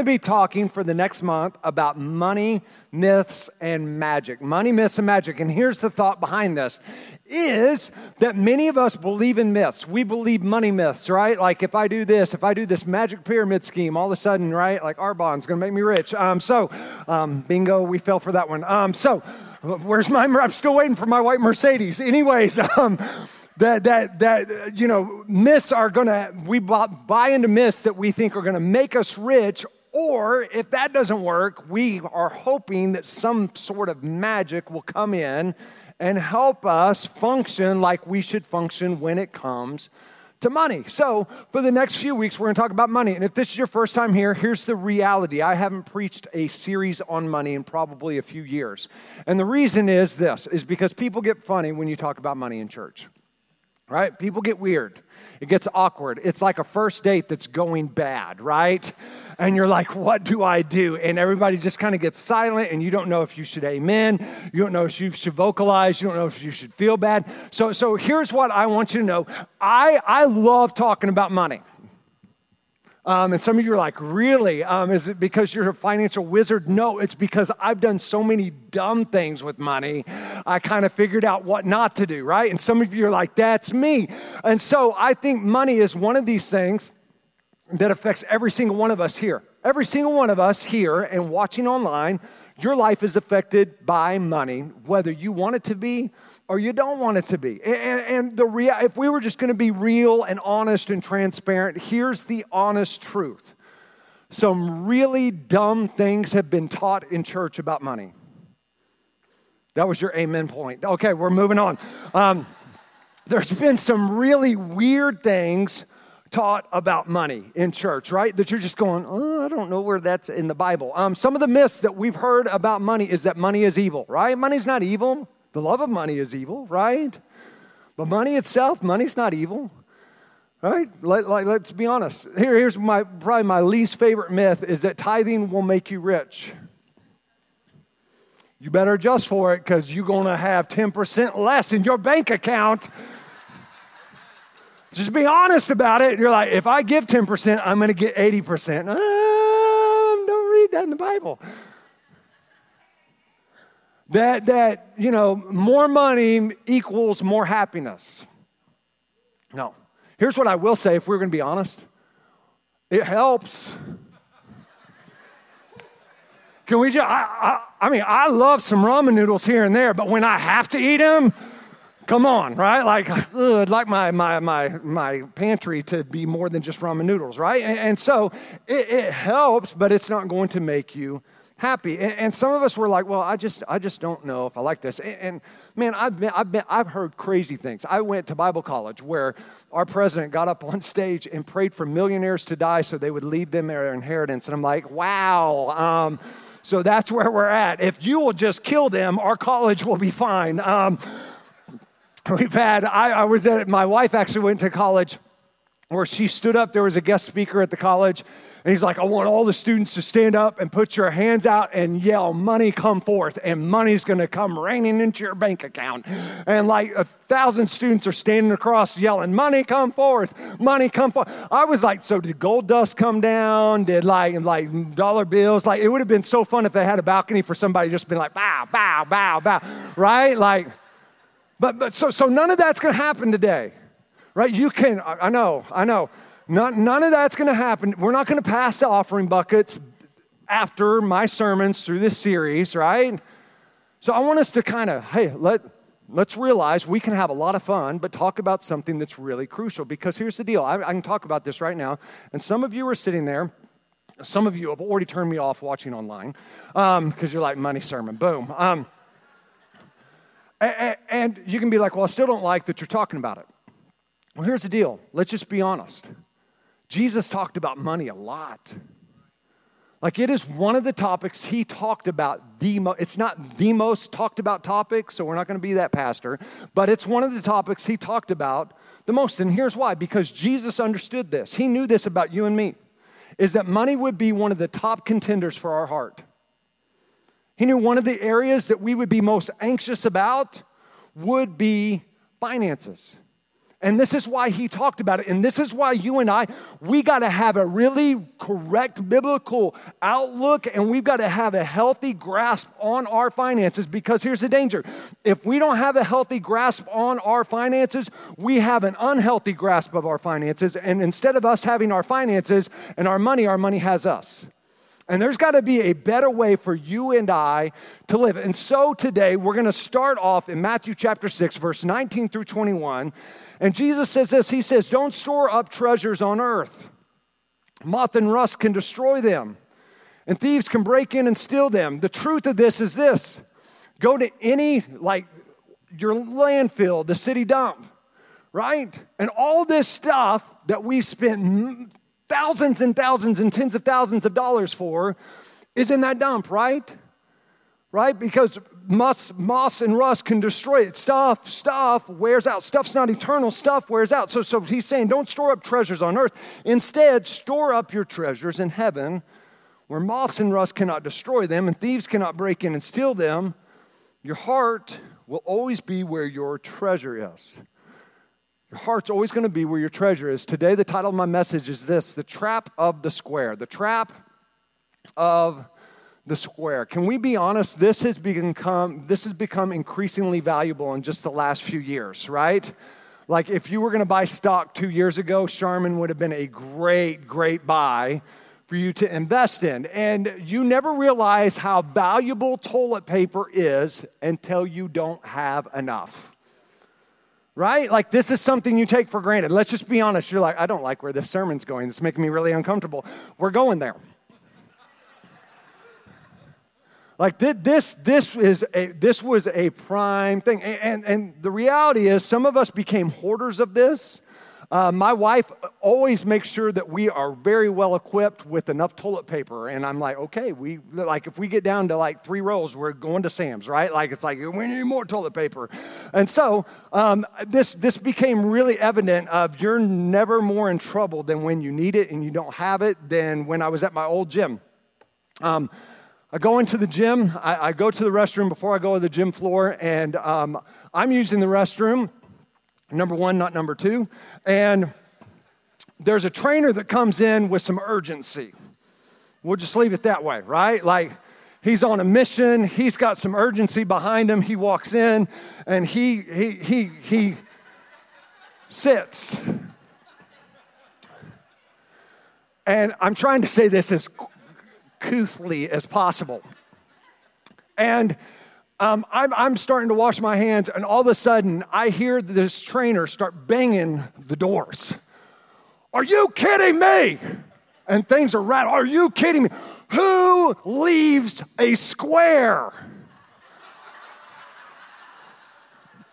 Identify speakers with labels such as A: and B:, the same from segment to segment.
A: To be talking for the next month about money, myths, and magic. Money, myths, and magic. And here's the thought behind this is that many of us believe in myths. We believe money myths, right? Like if I do this, if I do this magic pyramid scheme, all of a sudden, right? Like Arbonne's going to make me rich. Um, so, um, bingo, we fell for that one. Um, so, where's my? I'm still waiting for my white Mercedes. Anyways, um, that that that you know myths are gonna we buy into myths that we think are gonna make us rich or if that doesn't work we are hoping that some sort of magic will come in and help us function like we should function when it comes to money. So, for the next few weeks, we're going to talk about money. And if this is your first time here, here's the reality I haven't preached a series on money in probably a few years. And the reason is this is because people get funny when you talk about money in church right? People get weird. It gets awkward. It's like a first date that's going bad, right? And you're like, what do I do? And everybody just kind of gets silent, and you don't know if you should amen. You don't know if you should vocalize. You don't know if you should feel bad. So, so here's what I want you to know I, I love talking about money. Um, and some of you are like, really? Um, is it because you're a financial wizard? No, it's because I've done so many dumb things with money. I kind of figured out what not to do, right? And some of you are like, that's me. And so I think money is one of these things that affects every single one of us here. Every single one of us here and watching online, your life is affected by money, whether you want it to be or you don't want it to be. And, and the rea- if we were just going to be real and honest and transparent, here's the honest truth. Some really dumb things have been taught in church about money. That was your amen point. Okay, we're moving on. Um, there's been some really weird things taught about money in church, right? That you're just going, oh, I don't know where that's in the Bible. Um, some of the myths that we've heard about money is that money is evil, right? Money's not evil. The love of money is evil, right? But money itself, money's not evil. Right? Let, like, let's be honest. Here, here's my probably my least favorite myth is that tithing will make you rich. You better adjust for it because you're gonna have 10% less in your bank account. Just be honest about it. You're like, if I give 10%, I'm gonna get 80%. Um, don't read that in the Bible that, that, you know, more money equals more happiness. No. Here's what I will say if we're going to be honest it helps. Can we just, I, I, I, mean, I love some ramen noodles here and there, but when I have to eat them, come on, right? Like, ugh, I'd like my, my, my, my pantry to be more than just ramen noodles, right? And, and so it, it helps, but it's not going to make you happy. And, and, some of us were like, well, I just, I just don't know if I like this. And, and man, I've, been, I've, been, I've heard crazy things. I went to Bible college where our president got up on stage and prayed for millionaires to die so they would leave them their inheritance. And I'm like, wow. Um, so that's where we're at. If you will just kill them, our college will be fine. Um, we've had, I, I was at, my wife actually went to college where she stood up. There was a guest speaker at the college, and he's like, I want all the students to stand up and put your hands out and yell, Money come forth, and money's gonna come raining into your bank account. And like a thousand students are standing across yelling, Money come forth, money come forth. I was like, So did gold dust come down? Did like, like dollar bills? Like, it would have been so fun if they had a balcony for somebody just been like, Bow, bow, bow, bow, right? Like, but, but so, so none of that's gonna happen today right? You can, I know, I know. None, none of that's going to happen. We're not going to pass the offering buckets after my sermons through this series, right? So I want us to kind of, hey, let, let's realize we can have a lot of fun, but talk about something that's really crucial. Because here's the deal I, I can talk about this right now, and some of you are sitting there. Some of you have already turned me off watching online because um, you're like, money sermon, boom. Um, and, you can be like, well, I still don't like that you're talking about it. Well, here's the deal let's just be honest. Jesus talked about money a lot. Like it is one of the topics he talked about the most. It's not the most talked about topic, so we're not going to be that pastor, but it's one of the topics he talked about the most. And here's why because Jesus understood this. He knew this about you and me is that money would be one of the top contenders for our heart. He knew one of the areas that we would be most anxious about would be finances. And this is why he talked about it. And this is why you and I, we got to have a really correct biblical outlook and we've got to have a healthy grasp on our finances because here's the danger. If we don't have a healthy grasp on our finances, we have an unhealthy grasp of our finances. And instead of us having our finances and our money, our money has us. And there's got to be a better way for you and I to live. And so today we're going to start off in Matthew chapter 6, verse 19 through 21. And Jesus says this He says, Don't store up treasures on earth. Moth and rust can destroy them, and thieves can break in and steal them. The truth of this is this go to any, like your landfill, the city dump, right? And all this stuff that we spent thousands and thousands and tens of thousands of dollars for is in that dump, right? Right? Because moss, moss and rust can destroy it. Stuff, stuff wears out. Stuff's not eternal, stuff wears out. So, so he's saying, don't store up treasures on earth. Instead, store up your treasures in heaven where moths and rust cannot destroy them and thieves cannot break in and steal them. Your heart will always be where your treasure is. Your heart's always going to be where your treasure is. Today, the title of my message is this The Trap of the Square. The Trap of the Square. Can we be honest? This has become, this has become increasingly valuable in just the last few years, right? Like if you were going to buy stock two years ago, Charmin would have been a great, great buy for you to invest in. And you never realize how valuable toilet paper is until you don't have enough right? Like this is something you take for granted. Let's just be honest. You're like, I don't like where this sermon's going. It's making me really uncomfortable. We're going there. Like this, this is a, this was a prime thing, and, and the reality is, some of us became hoarders of this, uh, my wife always makes sure that we are very well equipped with enough toilet paper. And I'm like, okay, we like if we get down to like three rolls, we're going to Sam's, right? Like it's like we need more toilet paper. And so um, this this became really evident of you're never more in trouble than when you need it and you don't have it than when I was at my old gym. Um, I go into the gym. I, I, go to the restroom before I go to the gym floor, and um, I'm using the restroom number one, not number two. And there's a trainer that comes in with some urgency. We'll just leave it that way, right? Like he's on a mission, he's got some urgency behind him. He walks in and he he he he sits. And I'm trying to say this as couthly as possible. And um, I'm, I'm starting to wash my hands, and all of a sudden, I hear this trainer start banging the doors. Are you kidding me? And things are rattling. Are you kidding me? Who leaves a square?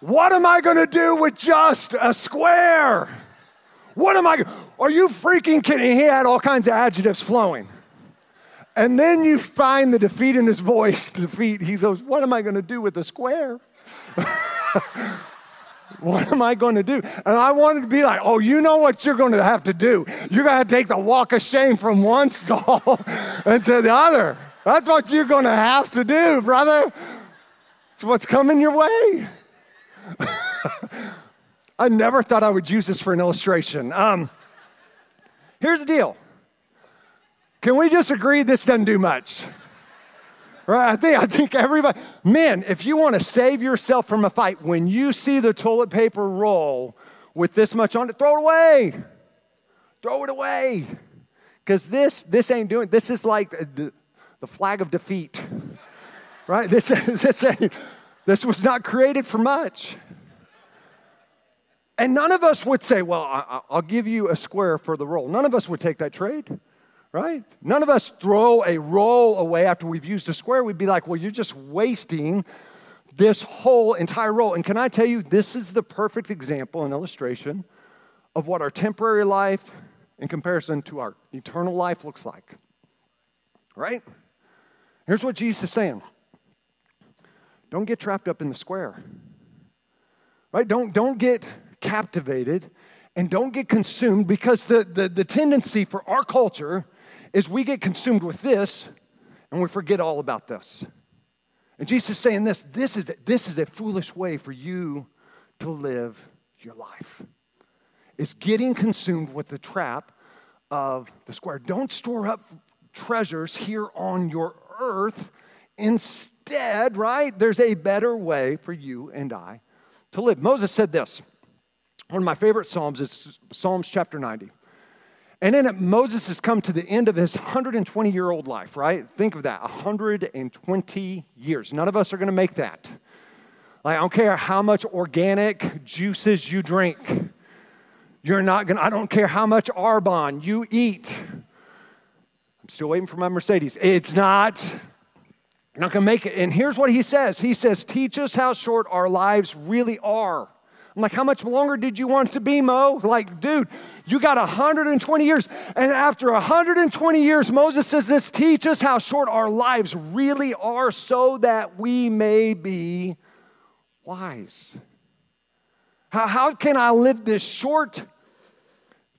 A: What am I going to do with just a square? What am I? Are you freaking kidding? He had all kinds of adjectives flowing. And then you find the defeat in his voice. Defeat. He goes, What am I going to do with the square? what am I going to do? And I wanted to be like, Oh, you know what you're going to have to do? You're going to take the walk of shame from one stall into the other. That's what you're going to have to do, brother. It's what's coming your way. I never thought I would use this for an illustration. Um, here's the deal can we just agree this doesn't do much? Right? I think, I think everybody, man, if you want to save yourself from a fight, when you see the toilet paper roll with this much on it, throw it away. Throw it away. Because this, this ain't doing, this is like the, the flag of defeat. Right? This, this, this was not created for much. And none of us would say, Well, I, will give you a square for the roll. None of us would take that trade right? None of us throw a roll away after we've used a square. We'd be like, well, you're just wasting this whole entire roll. And can I tell you, this is the perfect example and illustration of what our temporary life in comparison to our eternal life looks like. right? Here's what Jesus is saying don't get trapped up in the square, right? Don't, don't get captivated and don't get consumed because the, the, the tendency for our culture is we get consumed with this and we forget all about this. And Jesus is saying this this is, this is a foolish way for you to live your life. It's getting consumed with the trap of the square. Don't store up treasures here on your earth. Instead, right, there's a better way for you and I to live. Moses said this. One of my favorite Psalms is Psalms chapter 90. And then Moses has come to the end of his 120 year old life, right? Think of that 120 years. None of us are going to make that. Like, I don't care how much organic juices you drink. You're not going to, I don't care how much Arbonne you eat. I'm still waiting for my Mercedes. It's not, not going to make it. And here's what he says He says, Teach us how short our lives really are. I'm like, how much longer did you want to be, Mo? Like, dude, you got 120 years. And after 120 years, Moses says this teach us how short our lives really are so that we may be wise. How, how can I live this short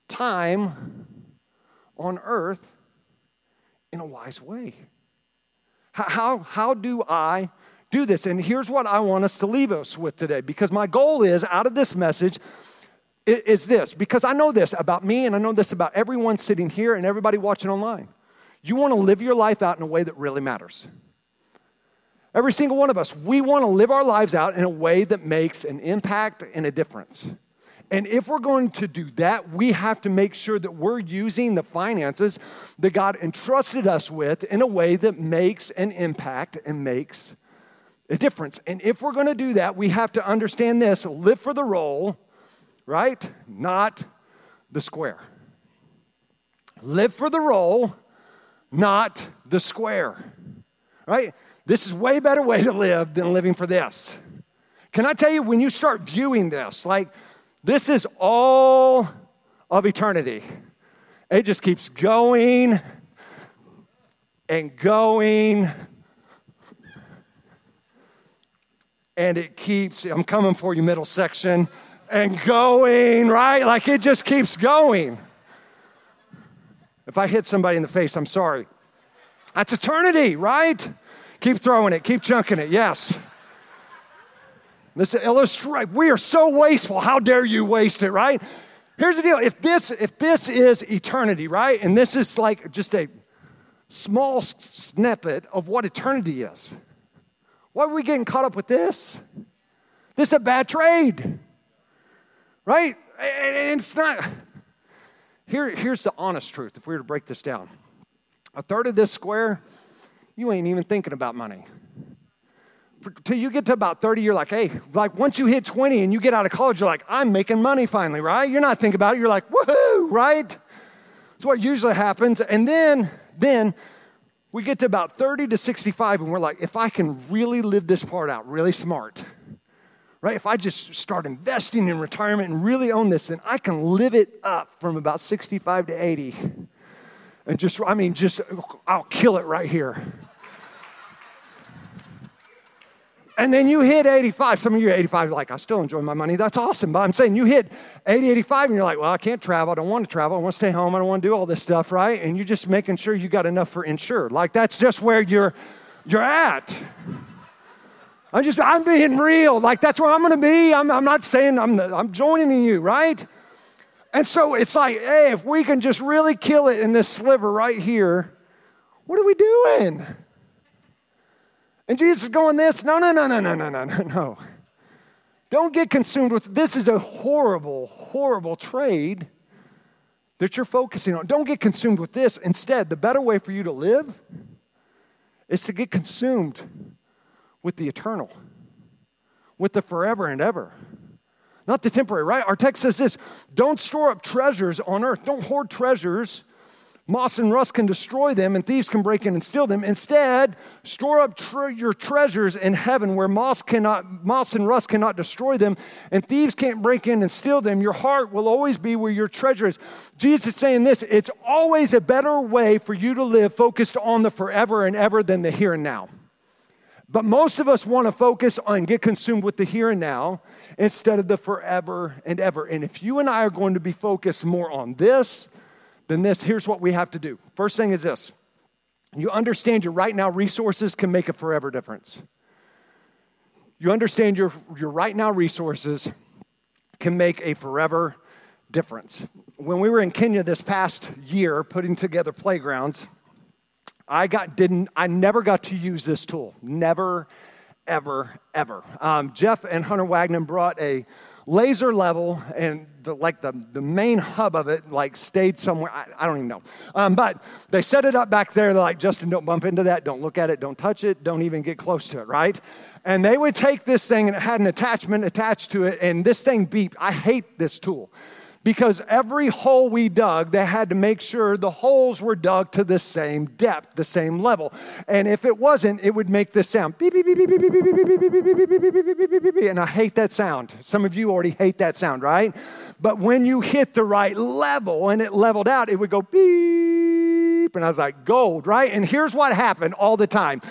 A: time on earth in a wise way? How, how, how do I do this. And here's what I want us to leave us with today because my goal is out of this message is this because I know this about me and I know this about everyone sitting here and everybody watching online. You want to live your life out in a way that really matters. Every single one of us, we want to live our lives out in a way that makes an impact and a difference. And if we're going to do that, we have to make sure that we're using the finances that God entrusted us with in a way that makes an impact and makes a difference. And if we're going to do that, we have to understand this live for the roll, right? Not the square. Live for the roll, not the square, right? This is way better way to live than living for this. Can I tell you, when you start viewing this, like this is all of eternity, it just keeps going and going and it keeps, I'm coming for you, middle section, and going, right? Like it just keeps going. If I hit somebody in the face, I'm sorry. That's eternity, right? Keep throwing it, keep chunking it, yes. This illustrate we are so wasteful. How dare you waste it, right? Here's the deal. If this if this is eternity, right? And this is like just a small snippet of what eternity is. Why are we getting caught up with this? This is a bad trade, right? And it's not. Here, here's the honest truth if we were to break this down a third of this square, you ain't even thinking about money. Till you get to about 30, you're like, hey, like once you hit 20 and you get out of college, you're like, I'm making money finally, right? You're not thinking about it. You're like, woohoo, right? That's what usually happens. And then, then we get to about 30 to 65 and we're like, if I can really live this part out really smart, right? If I just start investing in retirement and really own this, then I can live it up from about 65 to 80. And just, I mean, just, I'll kill it right here. And then you hit 85. Some of you are 85, like, I still enjoy my money. That's awesome. But I'm saying you hit 80, 85, and you're like, well, I can't travel. I don't want to travel. I want to stay home. I don't want to do all this stuff, right? And you're just making sure you got enough for insured. Like, that's just where you're, you're at. I'm just, I'm being real. Like, that's where I'm going to be. I'm, I'm not saying I'm, I'm joining you, right? And so it's like, hey, if we can just really kill it in this sliver right here, what are we doing? And Jesus is going this, no, no, no, no, no, no, no, no, no. Don't get consumed with this is a horrible, horrible trade that you're focusing on. Don't get consumed with this. Instead, the better way for you to live is to get consumed with the eternal, with the forever and ever. Not the temporary, right? Our text says this don't store up treasures on earth, don't hoard treasures Moss and rust can destroy them, and thieves can break in and steal them. Instead, store up tre- your treasures in heaven, where moss cannot, moss and rust cannot destroy them, and thieves can't break in and steal them. Your heart will always be where your treasure is. Jesus is saying this: it's always a better way for you to live focused on the forever and ever than the here and now. But most of us want to focus on get consumed with the here and now instead of the forever and ever. And if you and I are going to be focused more on this then this, here's what we have to do. First thing is this you understand your right now resources can make a forever difference. You understand your, your right now resources can make a forever difference. When we were in Kenya this past year putting together playgrounds, I got didn't I never got to use this tool. Never, ever, ever. Um, Jeff and Hunter Wagner brought a laser level and the, like the, the main hub of it like stayed somewhere. I, I don't even know. Um, but they set it up back there. They're like justin don't bump into that. Don't look at it. Don't touch it. Don't even get close to it right? And they would take this thing and it had an attachment attached to it and this thing beeped. I hate this tool because every hole we dug, they had to make sure the holes were dug to the same depth, the same level. And if it wasn't, it would make this sound. Beep, beep, beep, beep, beep, beep, beep, beep, beep, beep, beep, beep, beep, beep, beep, beep, beep, And I hate that sound. Some of you already hate that sound, right? But when you hit the right level and it leveled out, it would go beep. And I was like, gold, right? And here's what happened all the time.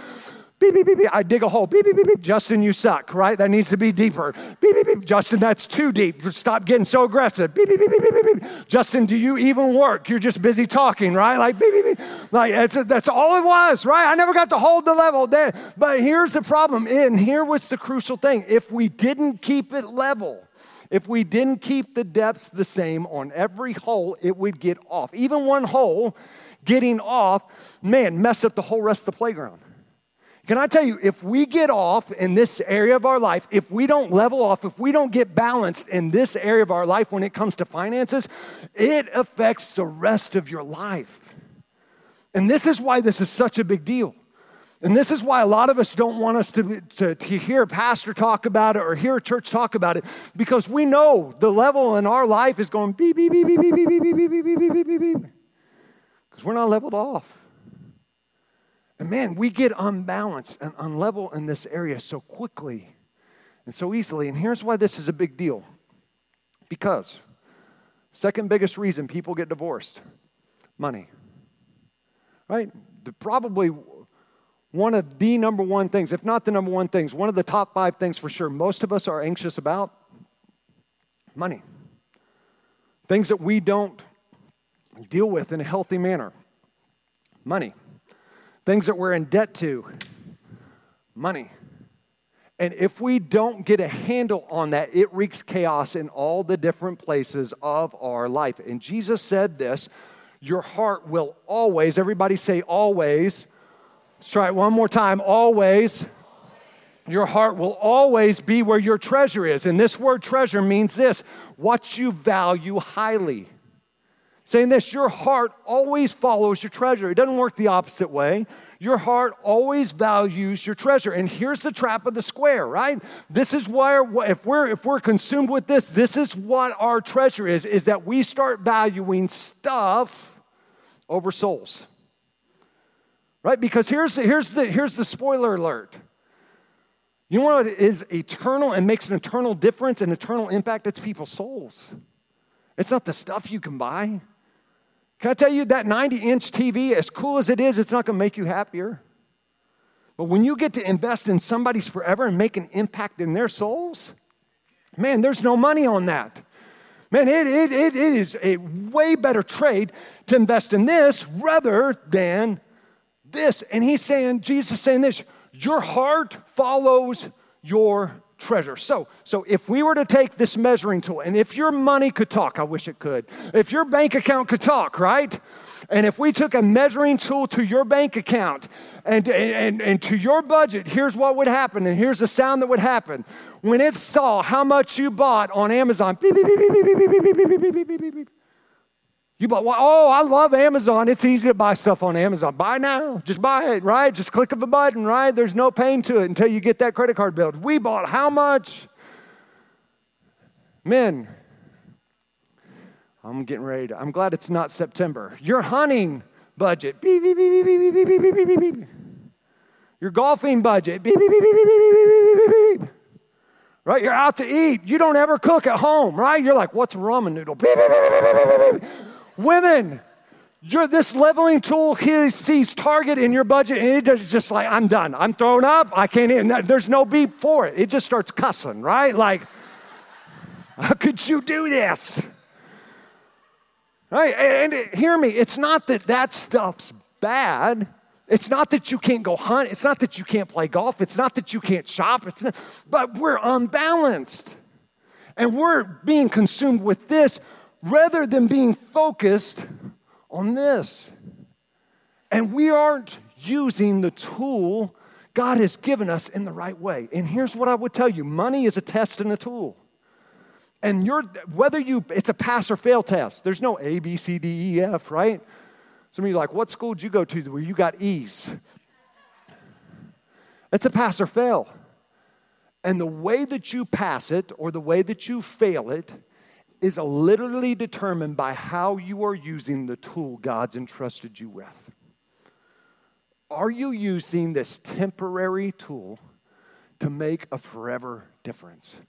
A: Beep, beep, beep, beep. I dig a hole. Beep, beep, beep, beep. Justin, you suck, right? That needs to be deeper. Beep, beep, beep. Justin, that's too deep. Stop getting so aggressive. Beep, beep, beep, beep, beep, beep. Justin, do you even work? You're just busy talking, right? Like, beep, beep, beep. Like, that's, that's all it was, right? I never got to hold the level there. But here's the problem. And here was the crucial thing. If we didn't keep it level, if we didn't keep the depths the same on every hole, it would get off. Even one hole getting off, man, messed up the whole rest of the playground. Can I tell you, if we get off in this area of our life, if we don't level off, if we don't get balanced in this area of our life when it comes to finances, it affects the rest of your life. And this is why this is such a big deal. And this is why a lot of us don't want us to, to, to, hear a pastor talk about it or hear a church talk about it because we know the level in our life is going beep, beep, beep, beep, beep, beep, beep, beep, beep, beep, beep, beep, beep. Because we're not leveled off. And man, we get unbalanced and unlevel in this area so quickly and so easily. And here's why this is a big deal. Because, second biggest reason people get divorced money. Right? The, probably one of the number one things, if not the number one things, one of the top five things for sure, most of us are anxious about money. Things that we don't deal with in a healthy manner. Money things that we're in debt to, money. And if we don't get a handle on that, it wreaks chaos in all the different places of our life. And Jesus said this your heart will always, everybody say always. Let's try it one more time always. Your heart will always be where your treasure is. And this word treasure means this what you value highly saying this your heart always follows your treasure. It doesn't work the opposite way. Your heart always values your treasure. And here's the trap of the square, right? This is why if we're if we're consumed with this, this is what our treasure is is that we start valuing stuff over souls. Right? Because here's here's the here's the spoiler alert. You know what is eternal and makes an eternal difference and eternal impact? It's people's souls. It's not the stuff you can buy. Can I tell you that 90 inch TV, as cool as it is, it's not gonna make you happier. But when you get to invest in somebody's forever and make an impact in their souls, man, there's no money on that. Man, it, it, it, is a way better trade to invest in this rather than this. And he's saying, Jesus saying this your heart follows your treasure. So, so if we were to take this measuring tool, and if your money could talk, I wish it could. If your bank account could talk, right? And if we took a measuring tool to your bank account and, and, and to your budget, here's what would happen, and here's the sound that would happen. When it saw how much you bought on Amazon, beep, beep, beep, beep, beep, beep, beep, beep, beep, beep, beep, beep, beep. You bought, well, oh, I love Amazon. It's easy to buy stuff on Amazon. Buy now. Just buy it, right? Just click of a button, right? There's no pain to it until you get that credit card bill. We bought how much? Men, I'm getting ready to, I'm glad it's not September. You're hunting budget. Beep, beep, beep, beep, beep, beep, beep, beep, beep, beep. Your golfing budget. Beep, beep, beep, beep, beep, beep, beep, beep, beep. Right? You're out to eat. You don't ever cook at home, right? You're like, what's ramen noodle? Beep, beep, beep, beep, beep, beep, beep. Women, you're, this leveling tool he sees target in your budget, and it's just like, I'm done. I'm thrown up. I can't eat. There's no beep for it. It just starts cussing, right? Like, how could you do this? Right? And hear me, it's not that that stuff's bad. It's not that you can't go hunt. It's not that you can't play golf. It's not that you can't shop. It's not, but we're unbalanced. And we're being consumed with this rather than being focused on this. And we aren't using the tool God has given us in the right way. And here's what I would tell you money is a test and a tool. And you're, whether you, it's a pass or fail test. There's no A, B, C, D, E, F, right? Some of you like, what school did you go to where you got E's? It's a pass or fail. And the way that you pass it or the way that you fail it is literally determined by how you are using the tool God's entrusted you with. Are you using this temporary tool to make a forever difference?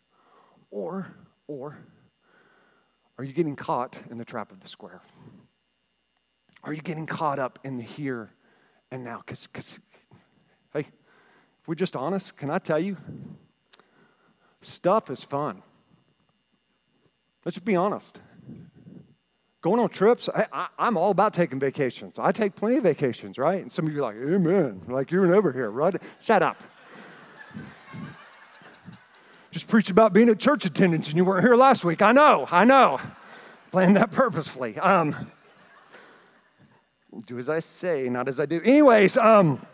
A: Or, or are you getting caught in the trap of the square? Are you getting caught up in the here and now? Because, hey, if we're just honest, can I tell you? Stuff is fun. Let's just be honest. Going on trips, I, am all about taking vacations. I take plenty of vacations, right? And some of you are like, Amen. Like you were never here, right? Shut up. Just preach about being at church attendance and you weren't here last week. I know, I know. Planned that purposefully. Um, do as I say, not as I do. Anyways, um,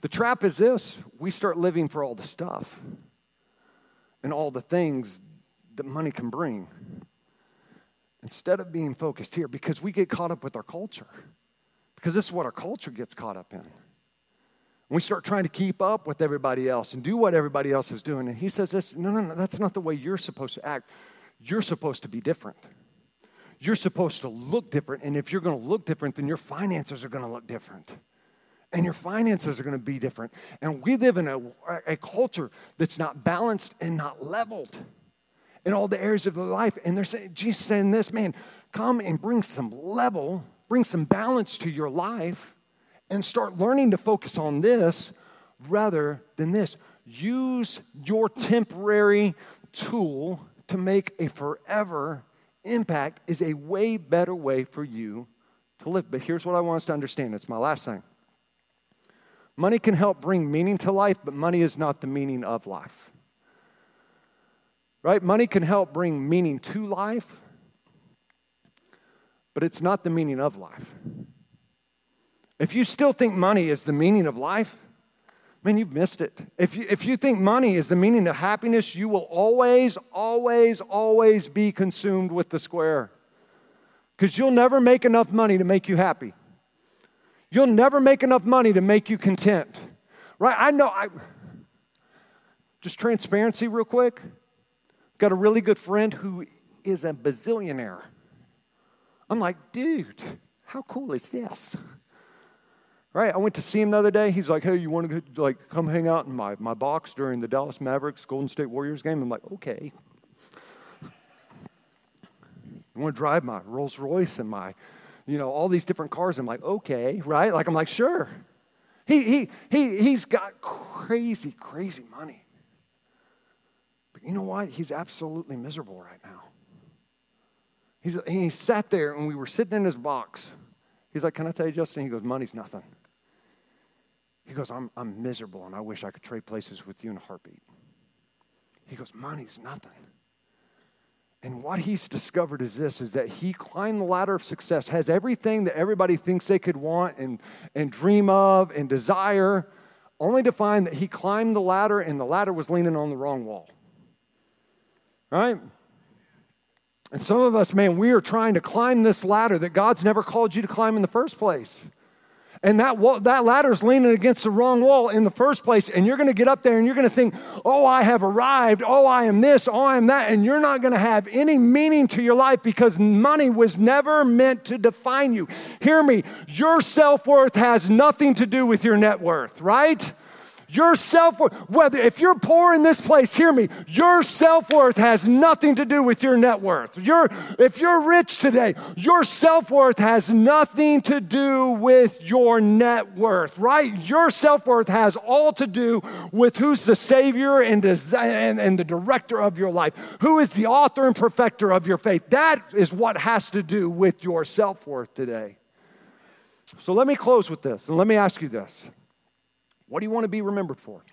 A: the trap is this we start living for all the stuff and all the things that money can bring instead of being focused here because we get caught up with our culture. Because this is what our culture gets caught up in. We start trying to keep up with everybody else and do what everybody else is doing. And he says this no, no, no, that's not the way you're supposed to act. You're supposed to be different. You're supposed to look different. And if you're going to look different, then your finances are going to look different. And your finances are going to be different. And we live in a, a culture that's not balanced and not leveled in all the areas of their life. And they're saying, Jesus saying this, man, come and bring some level, bring some balance to your life, and start learning to focus on this rather than this. Use your temporary tool to make a forever impact is a way better way for you to live. But here's what I want us to understand it's my last thing. Money can help bring meaning to life, but money is not the meaning of life right? Money can help bring meaning to life, but it's not the meaning of life. If you still think money is the meaning of life, man, you've missed it. If you, if you think money is the meaning of happiness, you will always, always, always be consumed with the square. Because you'll never make enough money to make you happy. You'll never make enough money to make you content. Right? I know. I, just transparency, real quick. Got a really good friend who is a bazillionaire. I'm like, dude, how cool is this? Right? I went to see him the other day. He's like, hey, you want to like come hang out in my, my box during the Dallas Mavericks Golden State Warriors game? I'm like, okay. I want to drive my Rolls Royce and my, you know, all these different cars. I'm like, okay, right? Like I'm like, sure. He he he he's got crazy, crazy money you know what? He's absolutely miserable right now. He's, he sat there and we were sitting in his box. He's like, Can I tell you, Justin? He goes, Money's nothing. He goes, I'm, I'm miserable and I wish I could trade places with you in a heartbeat. He goes, Money's nothing. And what he's discovered is this is that he climbed the ladder of success, has everything that everybody thinks they could want and, and dream of and desire, only to find that he climbed the ladder and the ladder was leaning on the wrong wall right? And some of us, man, we are trying to climb this ladder that God's never called you to climb in the first place. and that, wall, that ladder's leaning against the wrong wall in the first place, and you're gonna get up there and you're gonna think, oh, I have arrived, oh, I am this, oh, I am that, and you're not gonna have any meaning to your life because money was never meant to define you. Hear me, your self worth has nothing to do with your net worth, right? Your self worth, whether if you're poor in this place, hear me, your self worth has nothing to do with your net worth. Your, if you're rich today, your self worth has nothing to do with your net worth, right? Your self worth has all to do with who's the Savior and, and, and the director of your life, who is the author and perfecter of your faith. That is what has to do with your self worth today. So let me close with this and let me ask you this. What do you want to be remembered for?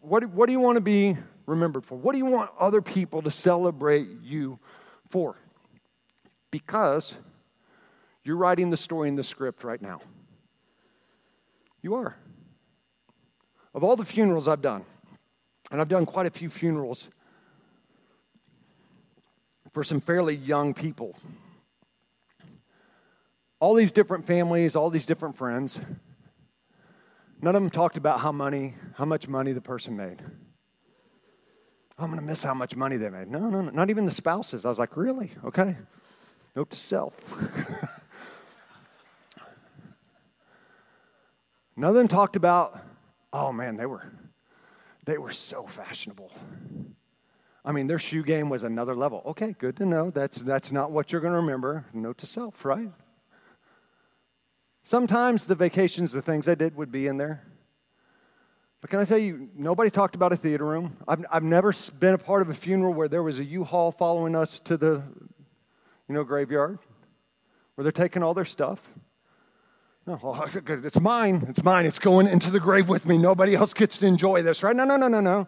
A: What, what do you want to be remembered for? What do you want other people to celebrate you for? Because you're writing the story in the script right now. You are. Of all the funerals I've done, and I've done quite a few funerals for some fairly young people, all these different families, all these different friends. None of them talked about how money, how much money the person made. Oh, I'm going to miss how much money they made. No, no, no, not even the spouses. I was like, really? Okay. Note to self. None of them talked about, oh man, they were, they were so fashionable. I mean, their shoe game was another level. Okay, good to know. That's, that's not what you're going to remember. Note to self, right? Sometimes the vacations, the things I did would be in there. But can I tell you, nobody talked about a theater room. I've, I've never been a part of a funeral where there was a U-Haul following us to the, you know, graveyard, where they're taking all their stuff. No, oh, it's mine. It's mine. It's going into the grave with me. Nobody else gets to enjoy this, right? No, no, no, no, no. You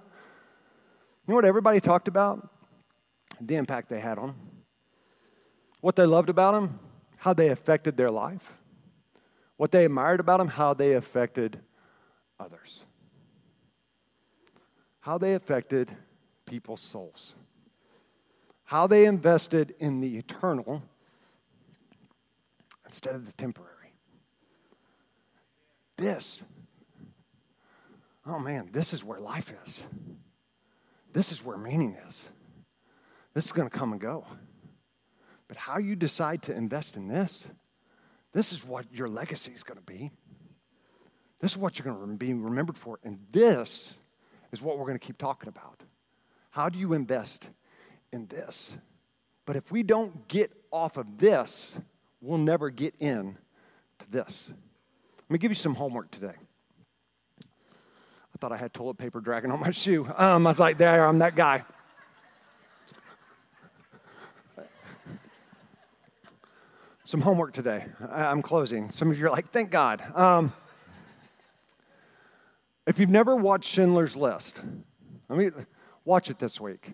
A: know what everybody talked about? The impact they had on them. What they loved about them, how they affected their life. What they admired about them, how they affected others. How they affected people's souls. How they invested in the eternal instead of the temporary. This, oh man, this is where life is. This is where meaning is. This is going to come and go. But how you decide to invest in this this is what your legacy is going to be. This is what you're going to be remembered for. And this is what we're going to keep talking about. How do you invest in this? But if we don't get off of this, we'll never get in to this. Let me give you some homework today. I thought I had toilet paper dragging on my shoe. Um, I was like, there, I'm that guy. Some homework today. I'm closing. Some of you are like, thank God. Um, if you've never watched Schindler's List, let me watch it this week.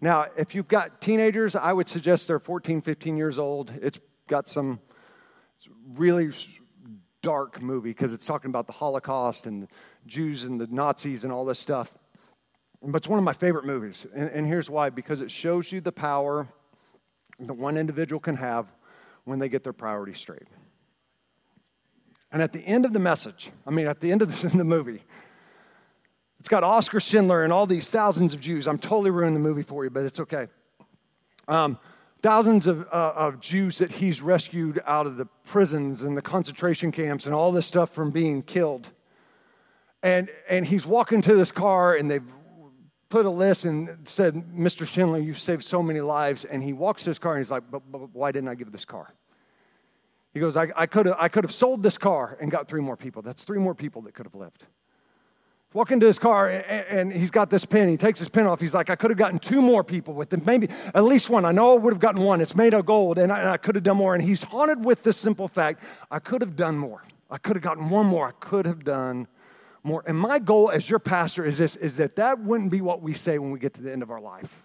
A: Now, if you've got teenagers, I would suggest they're 14, 15 years old. It's got some really dark movie because it's talking about the Holocaust and Jews and the Nazis and all this stuff. But it's one of my favorite movies. And, and here's why because it shows you the power that one individual can have when they get their priorities straight. And at the end of the message, I mean, at the end of the, the movie, it's got Oskar Schindler and all these thousands of Jews. I'm totally ruining the movie for you, but it's okay. Um, thousands of, uh, of Jews that he's rescued out of the prisons and the concentration camps and all this stuff from being killed. And, and he's walking to this car, and they've put a list and said, Mr. Schindler, you've saved so many lives. And he walks to his car and he's like, but, but why didn't I give this car? He goes, I, I could have sold this car and got three more people. That's three more people that could have lived. Walk into his car and, he's got this pen. He takes his pen off. He's like, I could have gotten two more people with it. Maybe at least one. I know I would have gotten one. It's made of gold and I, and I could have done more. And he's haunted with this simple fact I could have done more. I could have gotten one more. I could have done more. And my goal as your pastor is this is that that wouldn't be what we say when we get to the end of our life.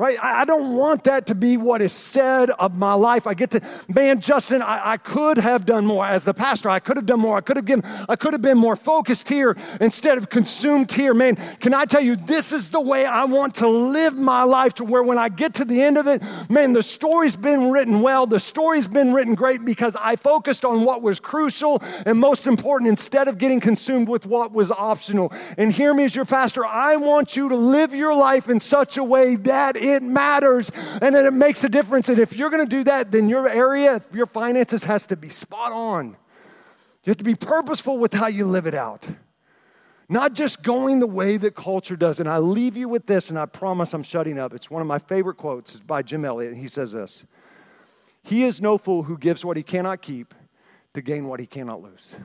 A: Right? I, I don't want that to be what is said of my life. I get to, man, Justin, I, I could have done more as the pastor. I could have done more. I could have given, I could have been more focused here instead of consumed here. Man, can I tell you, this is the way I want to live my life to where when I get to the end of it, man, the story's been written well. The story's been written great because I focused on what was crucial and most important instead of getting consumed with what was optional. And hear me as your pastor, I want you to live your life in such a way that it matters and that it makes a difference. And if you're going to do that, then your area, your finances has to be spot on. You have to be purposeful with how you live it out. Not just going the way that culture does. And I leave you with this, and I promise I'm shutting up. It's one of my favorite quotes it's by Jim Elliot. He says this He is no fool who gives what he cannot keep to gain what he cannot lose.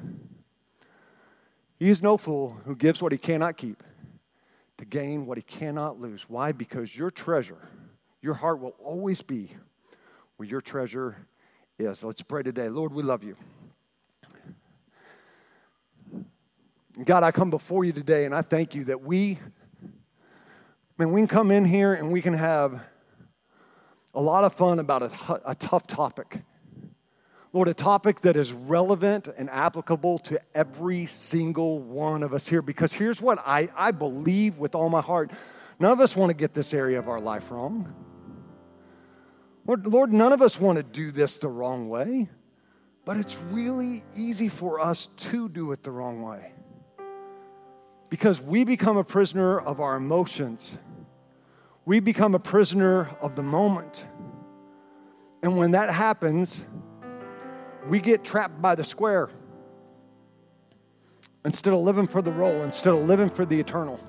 A: He is no fool who gives what he cannot keep to gain what he cannot lose. Why? Because your treasure, your heart will always be where your treasure is. Let's pray today. Lord, we love you. God, I come before you today and I thank you that we, man, we can come in here and we can have a lot of fun about a, a tough topic. Lord, a topic that is relevant and applicable to every single one of us here. Because here's what I, I believe with all my heart none of us want to get this area of our life wrong. Lord, Lord, none of us want to do this the wrong way, but it's really easy for us to do it the wrong way. Because we become a prisoner of our emotions, we become a prisoner of the moment. And when that happens, we get trapped by the square instead of living for the roll, instead of living for the eternal.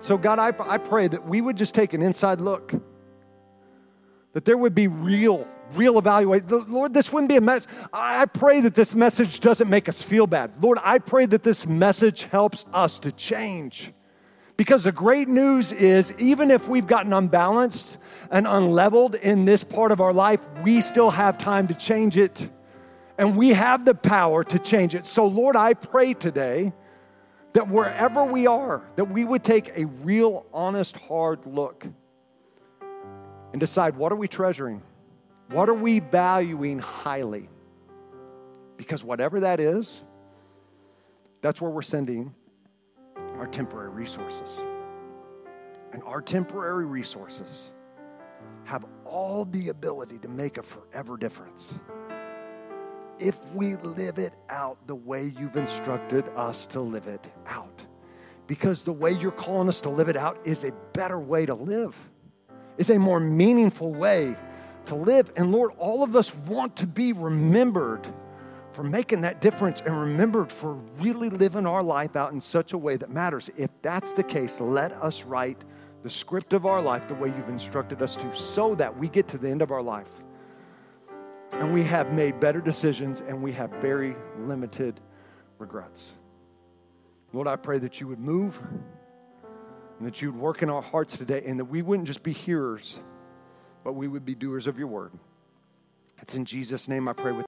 A: So, God, I, I pray that we would just take an inside look, that there would be real, real evaluation. Lord, this wouldn't be a mess. I pray that this message doesn't make us feel bad. Lord, I pray that this message helps us to change. Because the great news is, even if we've gotten unbalanced and unleveled in this part of our life, we still have time to change it. And we have the power to change it. So, Lord, I pray today that wherever we are, that we would take a real, honest, hard look and decide what are we treasuring? What are we valuing highly? Because whatever that is, that's where we're sending our temporary resources. And our temporary resources have all the ability to make a forever difference if we live it out the way you've instructed us to live it out. Because the way you're calling us to live it out is a better way to live, is a more meaningful way to live. And Lord, all of us want to be remembered for making that difference and remembered for really living our life out in such a way that matters. If that's the case, let us write the script of our life the way you've instructed us to so that we get to the end of our life and we have made better decisions and we have very limited regrets. Lord, I pray that you would move and that you would work in our hearts today and that we wouldn't just be hearers, but we would be doers of your word. It's in Jesus' name I pray with.